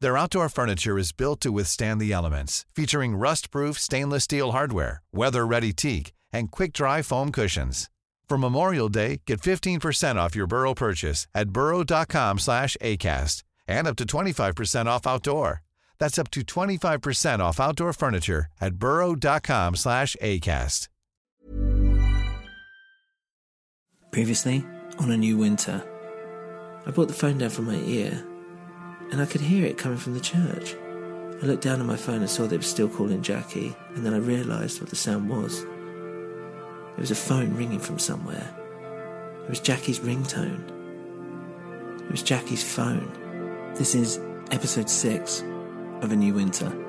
Their outdoor furniture is built to withstand the elements, featuring rust-proof stainless steel hardware, weather-ready teak, and quick-dry foam cushions. For Memorial Day, get 15% off your Burrow purchase at burrow.com slash ACAST and up to 25% off outdoor. That's up to 25% off outdoor furniture at burrow.com slash ACAST. Previously, on a new winter, I brought the phone down from my ear and I could hear it coming from the church. I looked down at my phone and saw it was still calling Jackie, and then I realised what the sound was. It was a phone ringing from somewhere. It was Jackie's ringtone. It was Jackie's phone. This is episode 6 of A New Winter.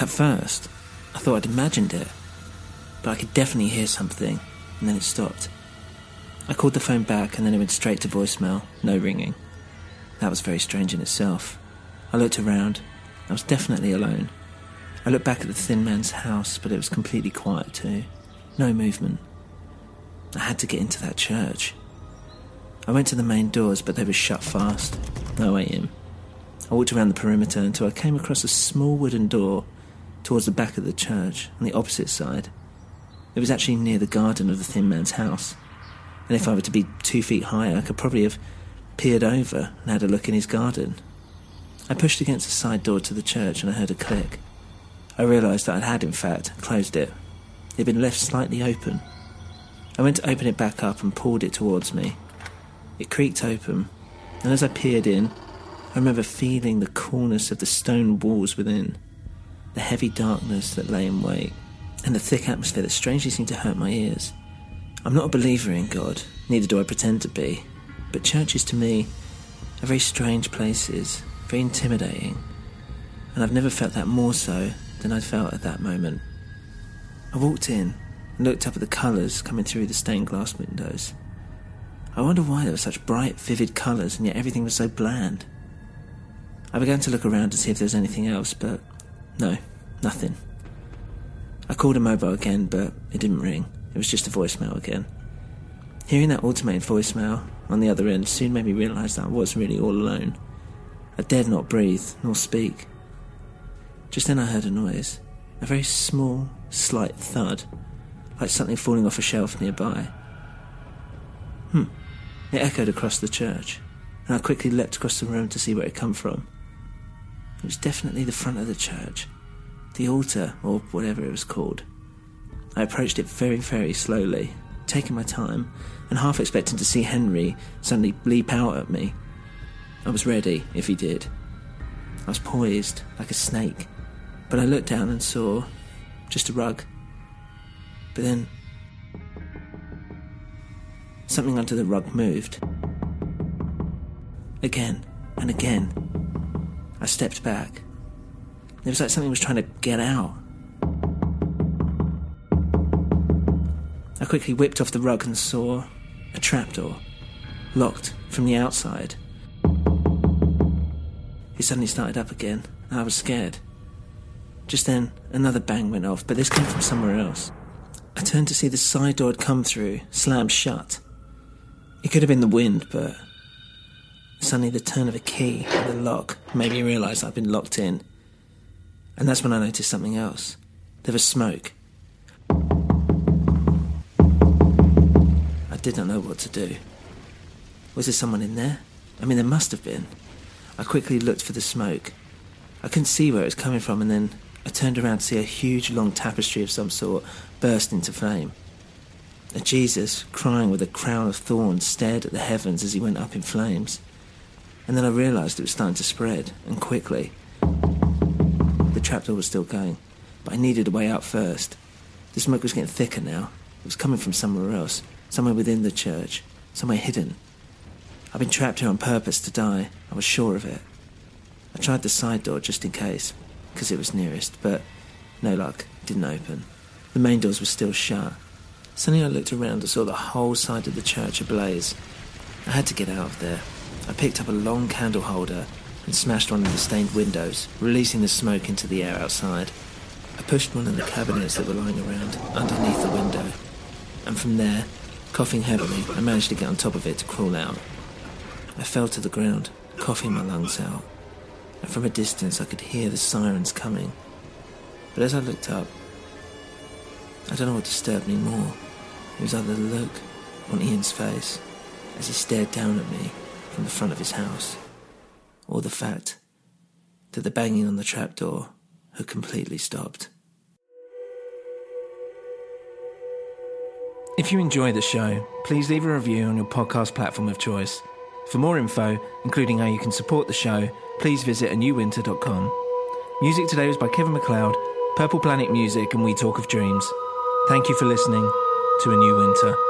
At first, I thought I'd imagined it, but I could definitely hear something, and then it stopped. I called the phone back, and then it went straight to voicemail, no ringing. That was very strange in itself. I looked around. I was definitely alone. I looked back at the thin man's house, but it was completely quiet too. No movement. I had to get into that church. I went to the main doors, but they were shut fast. No way in. I walked around the perimeter until I came across a small wooden door towards the back of the church on the opposite side. It was actually near the garden of the thin man's house. And if I were to be two feet higher, I could probably have peered over and had a look in his garden. I pushed against the side door to the church and I heard a click. I realised that I had, in fact, closed it. It had been left slightly open. I went to open it back up and pulled it towards me. It creaked open, and as I peered in, I remember feeling the coolness of the stone walls within, the heavy darkness that lay in wait, and the thick atmosphere that strangely seemed to hurt my ears. I'm not a believer in God, neither do I pretend to be, but churches to me are very strange places, very intimidating, and I've never felt that more so than I'd felt at that moment. I walked in and looked up at the colours coming through the stained glass windows. I wonder why there were such bright, vivid colours and yet everything was so bland. I began to look around to see if there was anything else, but no, nothing. I called a mobile again, but it didn't ring. It was just a voicemail again. Hearing that automated voicemail on the other end soon made me realise that I was really all alone. I dared not breathe nor speak. Just then I heard a noise, a very small, slight thud, like something falling off a shelf nearby. Hmm. It echoed across the church, and I quickly leapt across the room to see where it come from. It was definitely the front of the church, the altar, or whatever it was called. I approached it very, very slowly, taking my time, and half expecting to see Henry suddenly leap out at me. I was ready, if he did. I was poised, like a snake, but I looked down and saw just a rug. But then, something under the rug moved. Again and again. I stepped back. It was like something was trying to get out. I quickly whipped off the rug and saw a trapdoor, locked from the outside. It suddenly started up again, and I was scared. Just then, another bang went off, but this came from somewhere else. I turned to see the side door had come through, slammed shut. It could have been the wind, but suddenly the turn of a key in the lock made me realise I'd been locked in. And that's when I noticed something else. There was smoke. I did not know what to do. Was there someone in there? I mean, there must have been. I quickly looked for the smoke. I couldn't see where it was coming from, and then I turned around to see a huge long tapestry of some sort burst into flame. A Jesus, crying with a crown of thorns, stared at the heavens as he went up in flames. And then I realised it was starting to spread, and quickly. The trapdoor was still going, but I needed a way out first. The smoke was getting thicker now. It was coming from somewhere else, somewhere within the church, somewhere hidden. I'd been trapped here on purpose to die. I was sure of it. I tried the side door just in case, because it was nearest, but no luck. It didn't open. The main doors were still shut. Suddenly I looked around and saw the whole side of the church ablaze. I had to get out of there. I picked up a long candle holder and smashed one of the stained windows, releasing the smoke into the air outside. I pushed one of the cabinets that were lying around underneath the window, and from there, coughing heavily, I managed to get on top of it to crawl out. I fell to the ground, coughing my lungs out, and from a distance I could hear the sirens coming. But as I looked up, I don't know what disturbed me more. It was either the look on Ian's face as he stared down at me from the front of his house, or the fact that the banging on the trapdoor had completely stopped. If you enjoy the show, please leave a review on your podcast platform of choice. For more info, including how you can support the show, please visit anewwinter.com. Music today was by Kevin MacLeod, Purple Planet Music, and We Talk of Dreams. Thank you for listening to A New Winter.